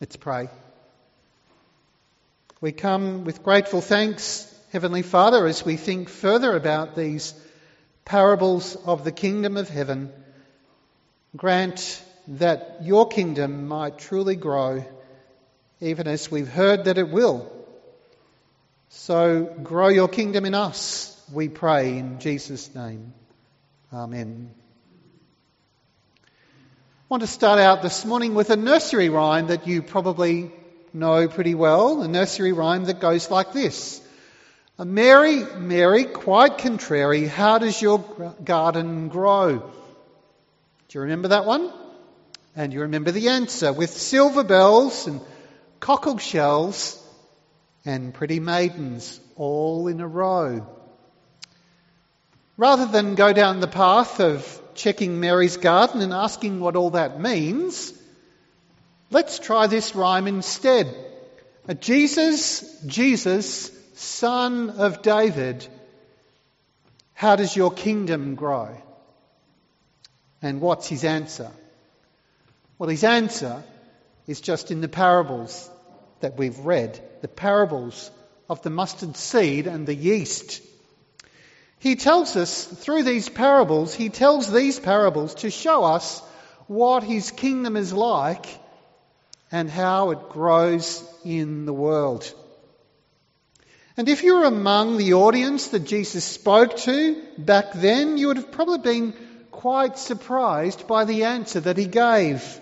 Let's pray. We come with grateful thanks, Heavenly Father, as we think further about these parables of the kingdom of heaven. Grant that your kingdom might truly grow, even as we've heard that it will. So grow your kingdom in us, we pray in Jesus' name. Amen. Want to start out this morning with a nursery rhyme that you probably know pretty well, a nursery rhyme that goes like this. Mary, Mary, quite contrary, how does your garden grow? Do you remember that one? And you remember the answer with silver bells and cockle shells and pretty maidens all in a row. Rather than go down the path of checking Mary's garden and asking what all that means, let's try this rhyme instead. Jesus, Jesus, son of David, how does your kingdom grow? And what's his answer? Well, his answer is just in the parables that we've read, the parables of the mustard seed and the yeast. He tells us through these parables, he tells these parables to show us what his kingdom is like and how it grows in the world. And if you were among the audience that Jesus spoke to back then, you would have probably been quite surprised by the answer that he gave.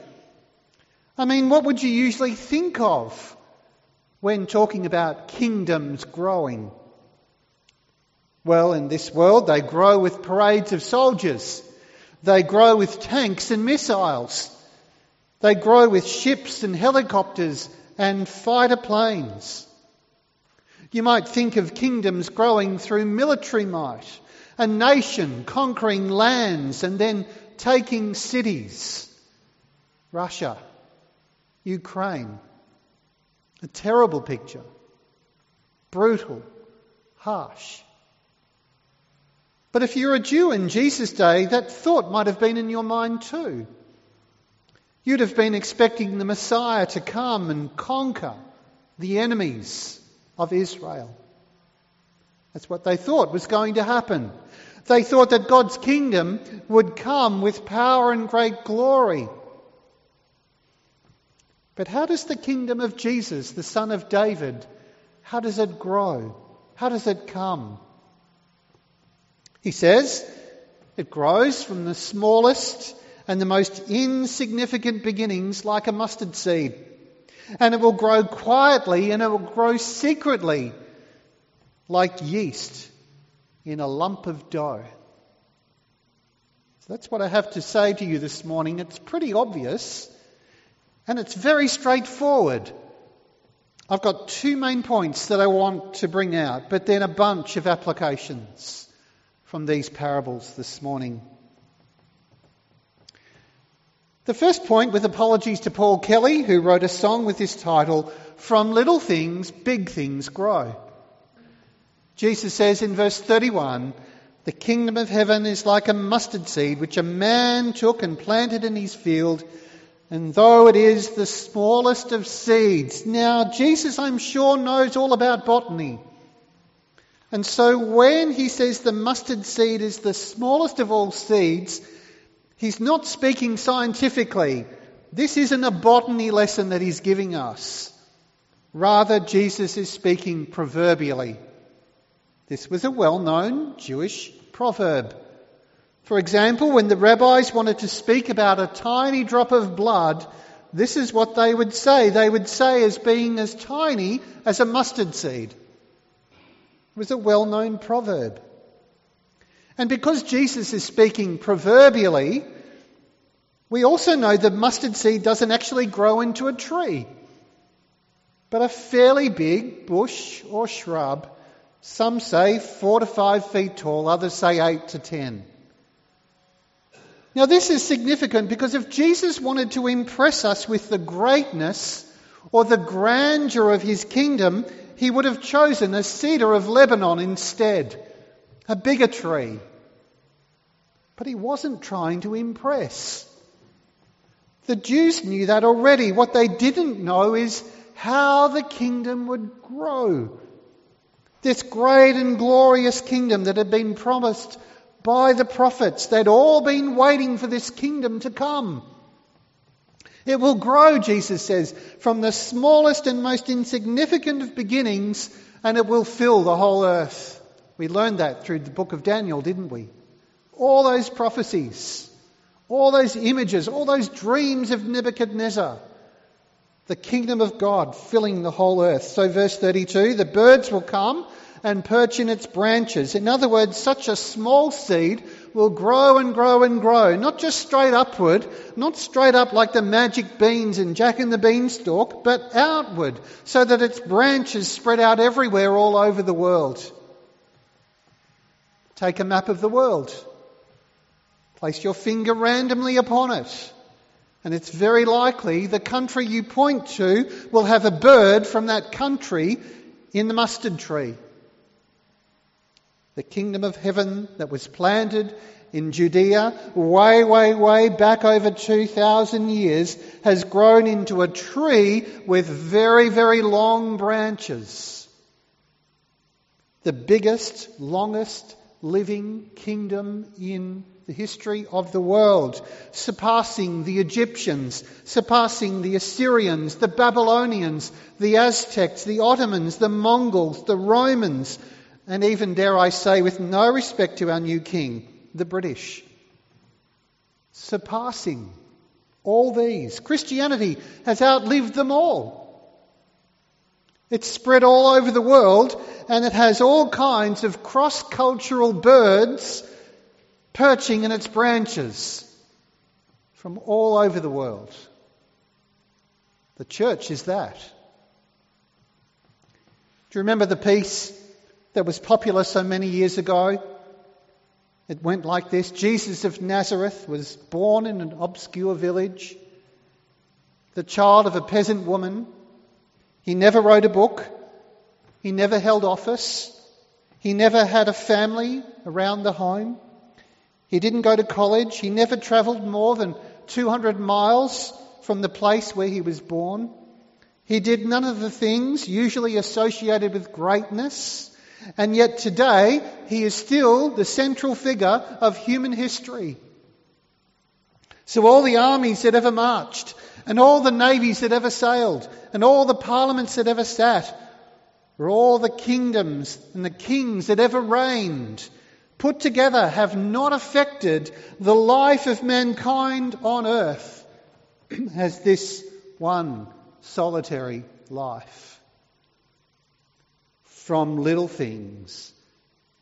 I mean, what would you usually think of when talking about kingdoms growing? Well, in this world, they grow with parades of soldiers. They grow with tanks and missiles. They grow with ships and helicopters and fighter planes. You might think of kingdoms growing through military might, a nation conquering lands and then taking cities. Russia, Ukraine. A terrible picture. Brutal, harsh. But if you're a Jew in Jesus' day, that thought might have been in your mind too. You'd have been expecting the Messiah to come and conquer the enemies of Israel. That's what they thought was going to happen. They thought that God's kingdom would come with power and great glory. But how does the kingdom of Jesus, the son of David, how does it grow? How does it come? He says it grows from the smallest and the most insignificant beginnings like a mustard seed and it will grow quietly and it will grow secretly like yeast in a lump of dough. So that's what I have to say to you this morning. It's pretty obvious and it's very straightforward. I've got two main points that I want to bring out, but then a bunch of applications from these parables this morning. The first point, with apologies to Paul Kelly, who wrote a song with this title, From Little Things, Big Things Grow. Jesus says in verse 31, The kingdom of heaven is like a mustard seed which a man took and planted in his field, and though it is the smallest of seeds. Now, Jesus, I'm sure, knows all about botany. And so when he says the mustard seed is the smallest of all seeds, He's not speaking scientifically. This isn't a botany lesson that he's giving us. Rather, Jesus is speaking proverbially. This was a well known Jewish proverb. For example, when the rabbis wanted to speak about a tiny drop of blood, this is what they would say. They would say as being as tiny as a mustard seed. It was a well known proverb. And because Jesus is speaking proverbially, we also know that mustard seed doesn't actually grow into a tree, but a fairly big bush or shrub. Some say four to five feet tall, others say eight to ten. Now, this is significant because if Jesus wanted to impress us with the greatness or the grandeur of his kingdom, he would have chosen a cedar of Lebanon instead a bigger tree. But he wasn't trying to impress. The Jews knew that already. What they didn't know is how the kingdom would grow. This great and glorious kingdom that had been promised by the prophets. They'd all been waiting for this kingdom to come. It will grow, Jesus says, from the smallest and most insignificant of beginnings, and it will fill the whole earth. We learned that through the book of Daniel, didn't we? All those prophecies, all those images, all those dreams of Nebuchadnezzar. The kingdom of God filling the whole earth. So, verse 32 the birds will come and perch in its branches. In other words, such a small seed will grow and grow and grow, not just straight upward, not straight up like the magic beans in Jack and the Beanstalk, but outward, so that its branches spread out everywhere all over the world. Take a map of the world. Place your finger randomly upon it. And it's very likely the country you point to will have a bird from that country in the mustard tree. The kingdom of heaven that was planted in Judea way, way, way back over 2,000 years has grown into a tree with very, very long branches. The biggest, longest living kingdom in the history of the world, surpassing the Egyptians, surpassing the Assyrians, the Babylonians, the Aztecs, the Ottomans, the Mongols, the Romans, and even, dare I say, with no respect to our new king, the British. Surpassing all these. Christianity has outlived them all. It's spread all over the world and it has all kinds of cross cultural birds perching in its branches from all over the world. The church is that. Do you remember the piece that was popular so many years ago. It went like this Jesus of Nazareth was born in an obscure village, the child of a peasant woman. He never wrote a book, he never held office, he never had a family around the home. He didn't go to college, he never travelled more than 200 miles from the place where he was born. He did none of the things usually associated with greatness. And yet today, he is still the central figure of human history. So all the armies that ever marched, and all the navies that ever sailed, and all the parliaments that ever sat, or all the kingdoms and the kings that ever reigned, put together have not affected the life of mankind on earth as this one solitary life. From little things,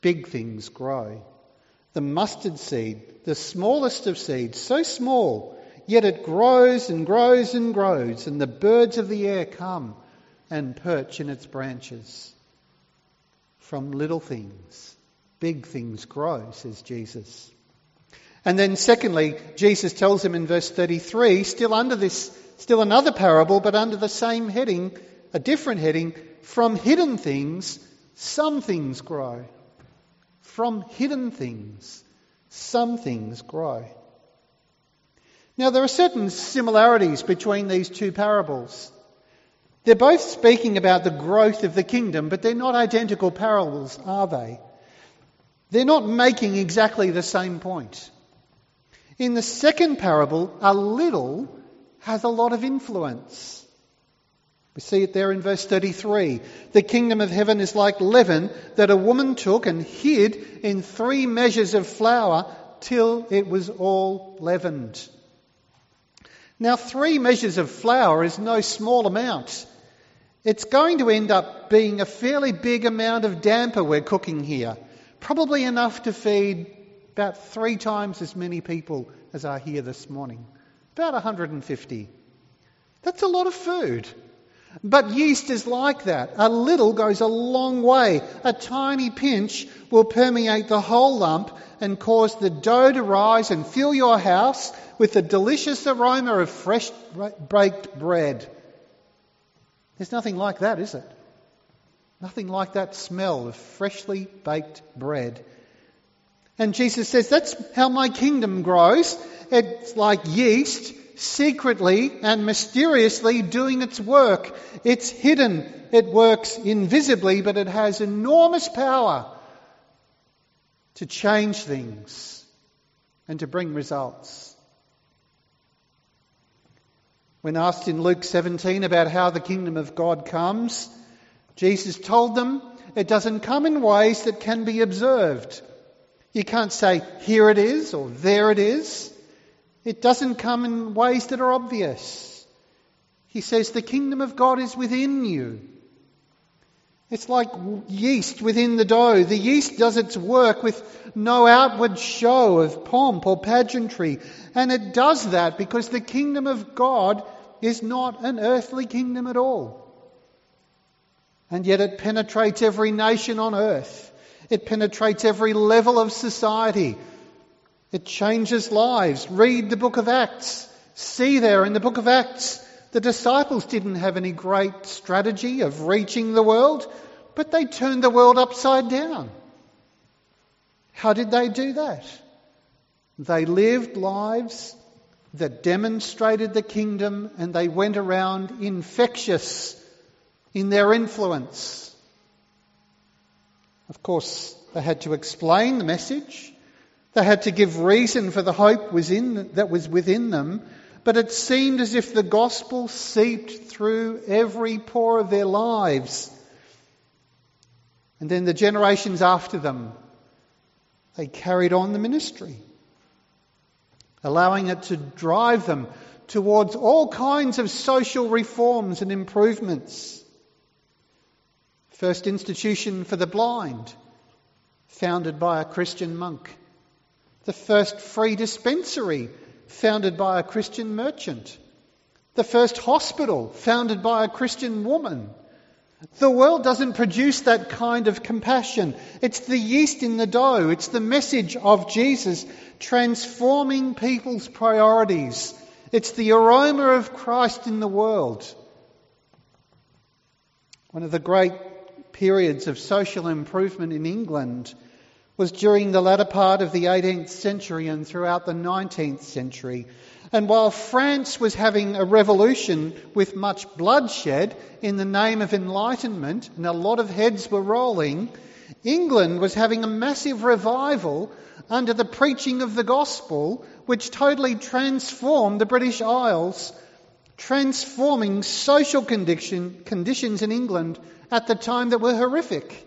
big things grow. The mustard seed, the smallest of seeds, so small, yet it grows and grows and grows, and the birds of the air come and perch in its branches. From little things, big things grow, says Jesus. And then secondly, Jesus tells him in verse 33, still under this, still another parable, but under the same heading, a different heading, from hidden things, some things grow. From hidden things, some things grow. Now, there are certain similarities between these two parables. They're both speaking about the growth of the kingdom, but they're not identical parables, are they? They're not making exactly the same point. In the second parable, a little has a lot of influence. We see it there in verse 33. The kingdom of heaven is like leaven that a woman took and hid in three measures of flour till it was all leavened. Now, three measures of flour is no small amount. It's going to end up being a fairly big amount of damper we're cooking here. Probably enough to feed about three times as many people as are here this morning. About 150. That's a lot of food. But yeast is like that. A little goes a long way. A tiny pinch will permeate the whole lump and cause the dough to rise and fill your house with the delicious aroma of fresh baked bread. There's nothing like that, is it? Nothing like that smell of freshly baked bread. And Jesus says, That's how my kingdom grows. It's like yeast secretly and mysteriously doing its work. It's hidden. It works invisibly, but it has enormous power to change things and to bring results. When asked in Luke 17 about how the kingdom of God comes, Jesus told them it doesn't come in ways that can be observed. You can't say, here it is or there it is. It doesn't come in ways that are obvious. He says the kingdom of God is within you. It's like yeast within the dough. The yeast does its work with no outward show of pomp or pageantry. And it does that because the kingdom of God is not an earthly kingdom at all. And yet it penetrates every nation on earth. It penetrates every level of society. It changes lives. Read the book of Acts. See there in the book of Acts, the disciples didn't have any great strategy of reaching the world, but they turned the world upside down. How did they do that? They lived lives that demonstrated the kingdom and they went around infectious in their influence. Of course, they had to explain the message. They had to give reason for the hope was in, that was within them, but it seemed as if the gospel seeped through every pore of their lives. And then the generations after them, they carried on the ministry, allowing it to drive them towards all kinds of social reforms and improvements. First institution for the blind, founded by a Christian monk the first free dispensary founded by a Christian merchant, the first hospital founded by a Christian woman. The world doesn't produce that kind of compassion. It's the yeast in the dough. It's the message of Jesus transforming people's priorities. It's the aroma of Christ in the world. One of the great periods of social improvement in England was during the latter part of the 18th century and throughout the 19th century. And while France was having a revolution with much bloodshed in the name of enlightenment, and a lot of heads were rolling, England was having a massive revival under the preaching of the gospel, which totally transformed the British Isles, transforming social condition, conditions in England at the time that were horrific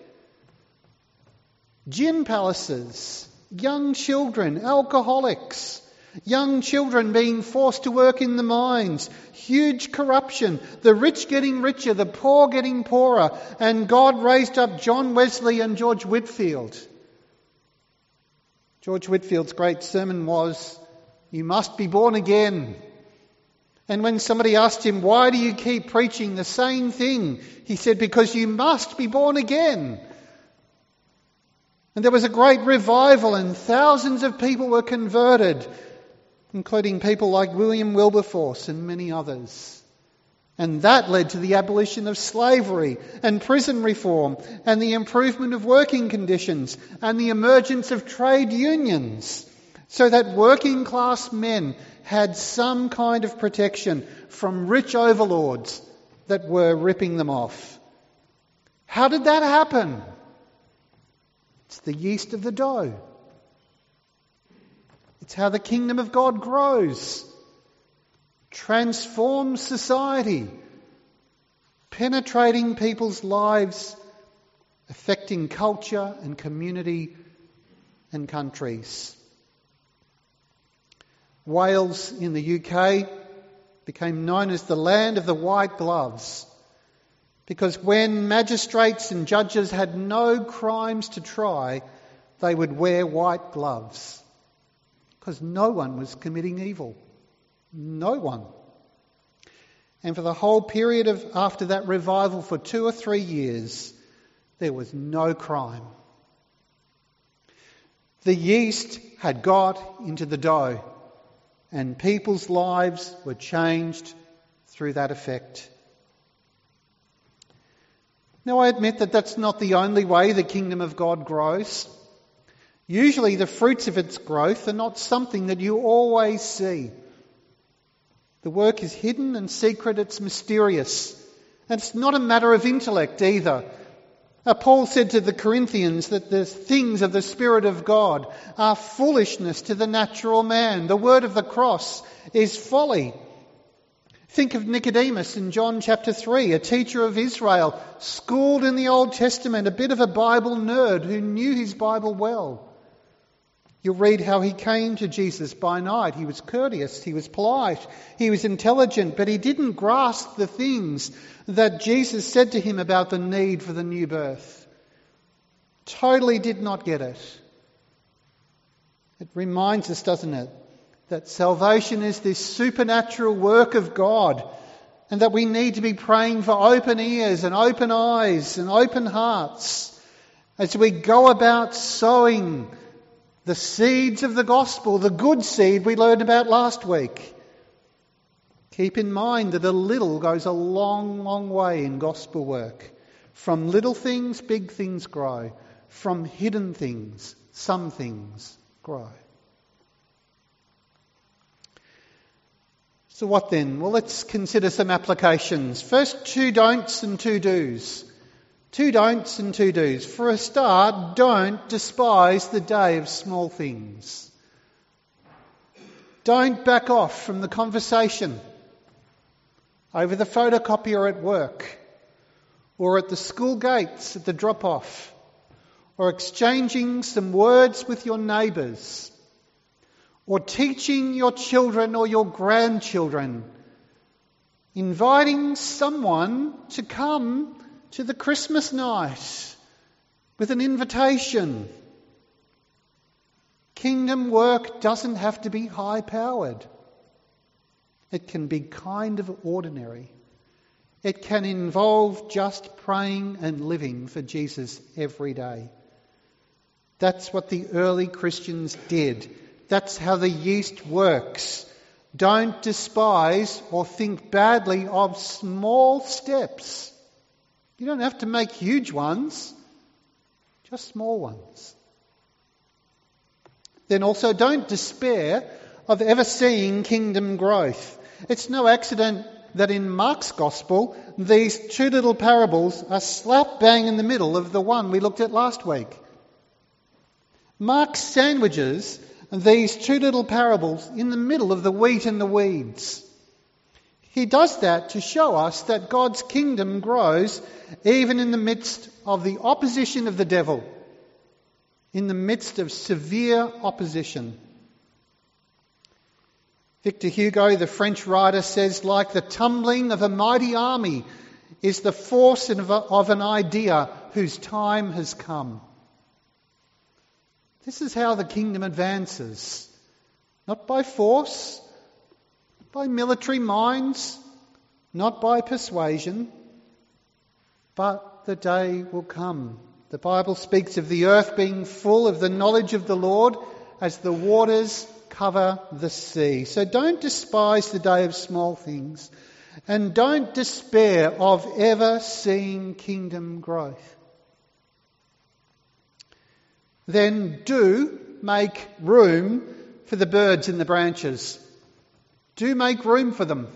gin palaces, young children, alcoholics, young children being forced to work in the mines, huge corruption, the rich getting richer, the poor getting poorer, and God raised up John Wesley and George Whitefield. George Whitefield's great sermon was, You must be born again. And when somebody asked him, Why do you keep preaching the same thing? He said, Because you must be born again. And there was a great revival, and thousands of people were converted, including people like William Wilberforce and many others. And that led to the abolition of slavery and prison reform and the improvement of working conditions and the emergence of trade unions so that working class men had some kind of protection from rich overlords that were ripping them off. How did that happen? It's the yeast of the dough. It's how the kingdom of God grows, transforms society, penetrating people's lives, affecting culture and community and countries. Wales in the UK became known as the land of the white gloves because when magistrates and judges had no crimes to try, they would wear white gloves. Because no one was committing evil. No one. And for the whole period of after that revival, for two or three years, there was no crime. The yeast had got into the dough, and people's lives were changed through that effect. Now, I admit that that's not the only way the kingdom of God grows. Usually, the fruits of its growth are not something that you always see. The work is hidden and secret, it's mysterious. And it's not a matter of intellect either. Paul said to the Corinthians that the things of the Spirit of God are foolishness to the natural man. The word of the cross is folly. Think of Nicodemus in John chapter 3, a teacher of Israel, schooled in the Old Testament, a bit of a Bible nerd who knew his Bible well. You'll read how he came to Jesus by night. He was courteous, he was polite, he was intelligent, but he didn't grasp the things that Jesus said to him about the need for the new birth. Totally did not get it. It reminds us, doesn't it, that salvation is this supernatural work of God and that we need to be praying for open ears and open eyes and open hearts as we go about sowing the seeds of the gospel, the good seed we learned about last week. Keep in mind that a little goes a long, long way in gospel work. From little things, big things grow. From hidden things, some things grow. So, what then? Well, let's consider some applications. First, two don'ts and two do's. Two don'ts and two do's. For a start, don't despise the day of small things. Don't back off from the conversation over the photocopier at work, or at the school gates at the drop off, or exchanging some words with your neighbours, or teaching your children or your grandchildren, inviting someone to come to the Christmas night with an invitation. Kingdom work doesn't have to be high powered. It can be kind of ordinary. It can involve just praying and living for Jesus every day. That's what the early Christians did. That's how the yeast works. Don't despise or think badly of small steps. You don't have to make huge ones, just small ones. Then also don't despair of ever seeing kingdom growth. It's no accident that in Mark's Gospel, these two little parables are slap bang in the middle of the one we looked at last week. Mark sandwiches these two little parables in the middle of the wheat and the weeds. He does that to show us that God's kingdom grows even in the midst of the opposition of the devil, in the midst of severe opposition. Victor Hugo, the French writer, says, like the tumbling of a mighty army is the force of an idea whose time has come. This is how the kingdom advances. Not by force, by military minds, not by persuasion, but the day will come. The Bible speaks of the earth being full of the knowledge of the Lord as the waters cover the sea. So don't despise the day of small things and don't despair of ever seeing kingdom growth. Then do make room for the birds in the branches. Do make room for them.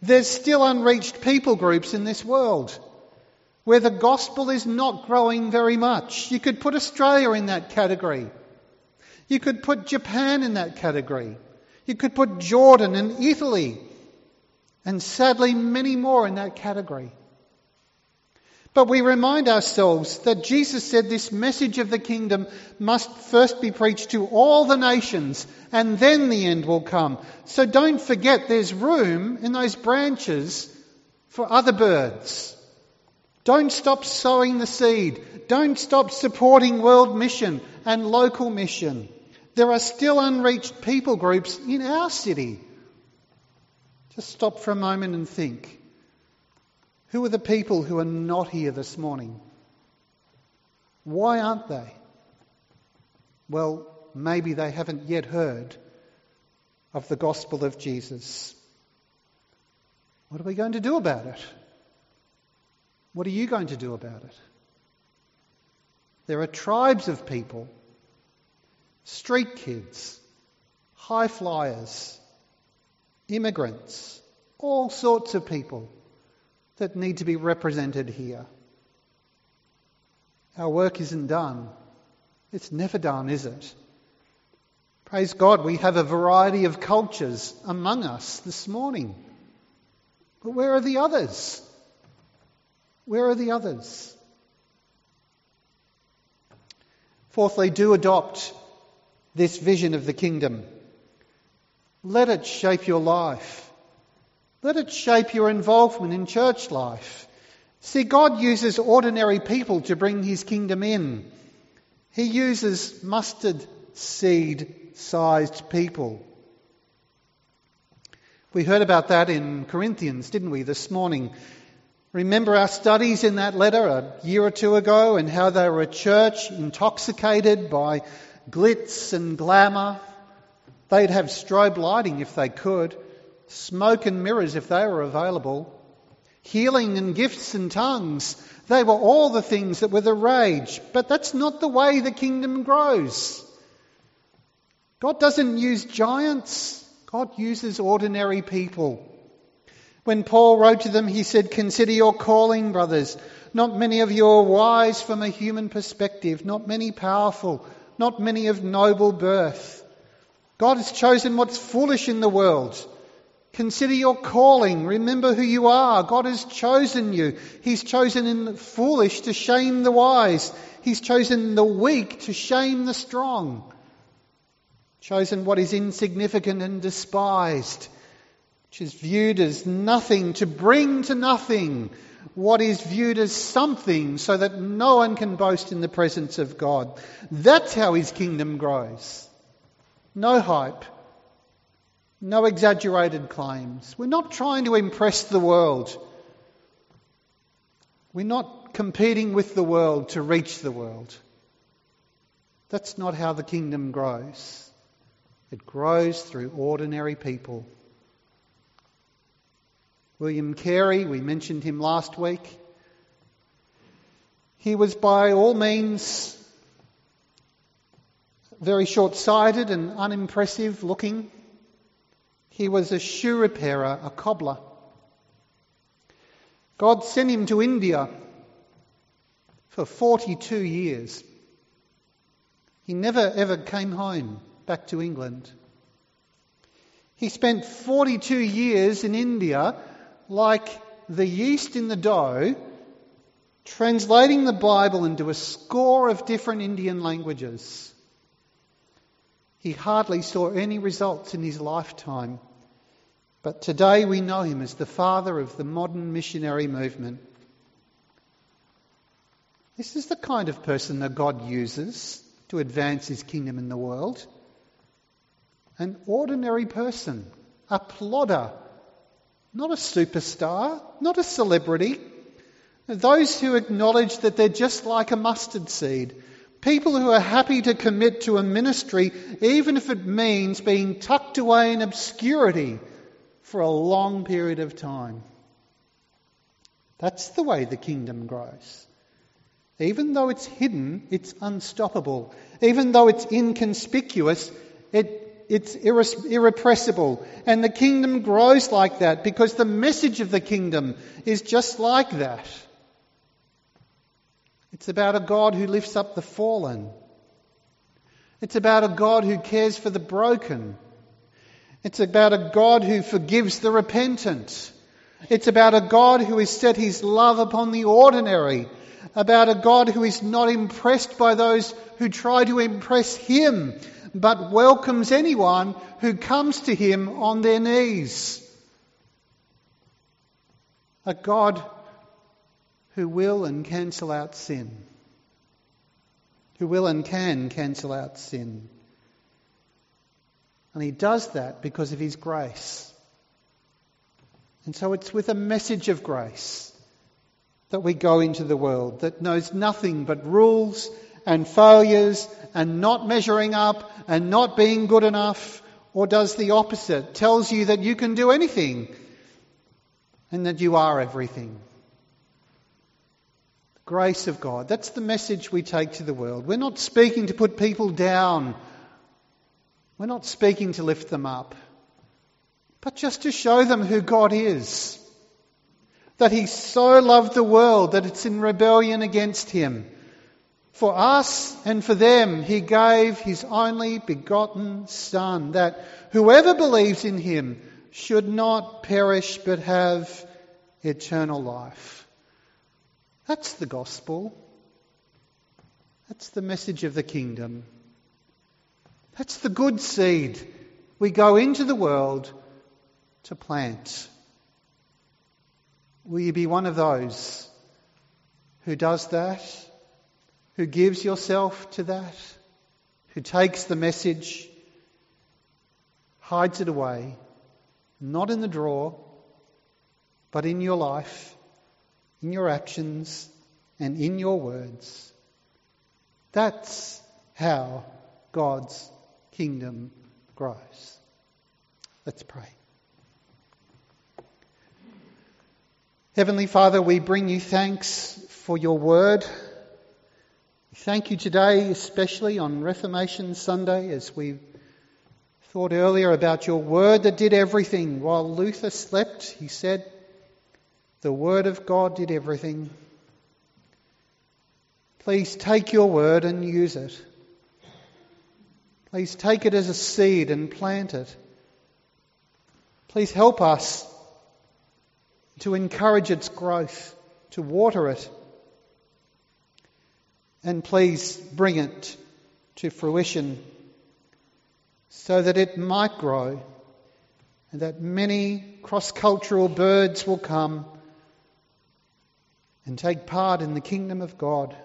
There's still unreached people groups in this world where the gospel is not growing very much. You could put Australia in that category. You could put Japan in that category. You could put Jordan and Italy, and sadly, many more in that category. But we remind ourselves that Jesus said this message of the kingdom must first be preached to all the nations, and then the end will come. So don't forget there's room in those branches for other birds. Don't stop sowing the seed. Don't stop supporting world mission and local mission. There are still unreached people groups in our city. Just stop for a moment and think. Who are the people who are not here this morning? Why aren't they? Well, maybe they haven't yet heard of the gospel of Jesus. What are we going to do about it? What are you going to do about it? There are tribes of people street kids, high flyers, immigrants, all sorts of people that need to be represented here. Our work isn't done. It's never done, is it? Praise God, we have a variety of cultures among us this morning. But where are the others? Where are the others? Fourthly, do adopt this vision of the kingdom. Let it shape your life. Let it shape your involvement in church life. See, God uses ordinary people to bring his kingdom in. He uses mustard seed sized people. We heard about that in Corinthians, didn't we, this morning? Remember our studies in that letter a year or two ago and how they were a church intoxicated by glitz and glamour. They'd have strobe lighting if they could, smoke and mirrors if they were available, healing and gifts and tongues. They were all the things that were the rage. But that's not the way the kingdom grows. God doesn't use giants, God uses ordinary people. When Paul wrote to them, he said, Consider your calling, brothers. Not many of you are wise from a human perspective, not many powerful, not many of noble birth. God has chosen what's foolish in the world. Consider your calling. Remember who you are. God has chosen you. He's chosen the foolish to shame the wise. He's chosen the weak to shame the strong. Chosen what is insignificant and despised which is viewed as nothing, to bring to nothing what is viewed as something so that no one can boast in the presence of God. That's how his kingdom grows. No hype. No exaggerated claims. We're not trying to impress the world. We're not competing with the world to reach the world. That's not how the kingdom grows. It grows through ordinary people. William Carey, we mentioned him last week. He was by all means very short sighted and unimpressive looking. He was a shoe repairer, a cobbler. God sent him to India for 42 years. He never ever came home back to England. He spent 42 years in India like the yeast in the dough, translating the Bible into a score of different Indian languages. He hardly saw any results in his lifetime, but today we know him as the father of the modern missionary movement. This is the kind of person that God uses to advance his kingdom in the world. An ordinary person, a plodder not a superstar, not a celebrity. Those who acknowledge that they're just like a mustard seed. People who are happy to commit to a ministry, even if it means being tucked away in obscurity for a long period of time. That's the way the kingdom grows. Even though it's hidden, it's unstoppable. Even though it's inconspicuous, it it's irrepressible. And the kingdom grows like that because the message of the kingdom is just like that. It's about a God who lifts up the fallen. It's about a God who cares for the broken. It's about a God who forgives the repentant. It's about a God who has set his love upon the ordinary. About a God who is not impressed by those who try to impress him, but welcomes anyone who comes to him on their knees. A God who will and cancel out sin. Who will and can cancel out sin. And he does that because of his grace. And so it's with a message of grace that we go into the world that knows nothing but rules and failures and not measuring up and not being good enough, or does the opposite, tells you that you can do anything and that you are everything. Grace of God. That's the message we take to the world. We're not speaking to put people down. We're not speaking to lift them up. but just to show them who God is. That He so loved the world that it's in rebellion against Him. For us and for them, He gave His only begotten Son, that whoever believes in Him should not perish but have eternal life. That's the gospel. That's the message of the kingdom. That's the good seed we go into the world to plant. Will you be one of those who does that, who gives yourself to that, who takes the message, hides it away, not in the drawer, but in your life, in your actions, and in your words. That's how God's kingdom grows. Let's pray. Heavenly Father, we bring you thanks for your word. Thank you today, especially on Reformation Sunday, as we thought earlier about your word that did everything. While Luther slept, he said, the word of God did everything. Please take your word and use it. Please take it as a seed and plant it. Please help us to encourage its growth, to water it, and please bring it to fruition so that it might grow and that many cross cultural birds will come and take part in the kingdom of God.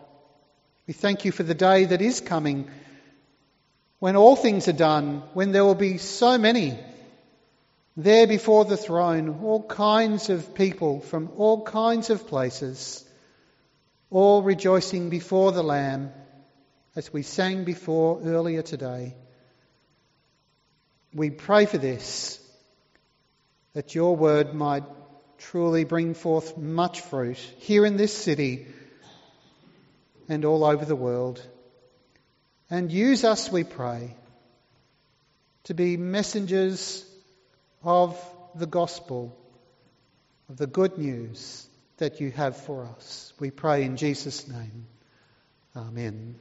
We thank you for the day that is coming when all things are done, when there will be so many there before the throne, all kinds of people from all kinds of places, all rejoicing before the Lamb, as we sang before earlier today. We pray for this, that your word might truly bring forth much fruit here in this city and all over the world. And use us, we pray, to be messengers of the gospel, of the good news that you have for us. We pray in Jesus' name. Amen.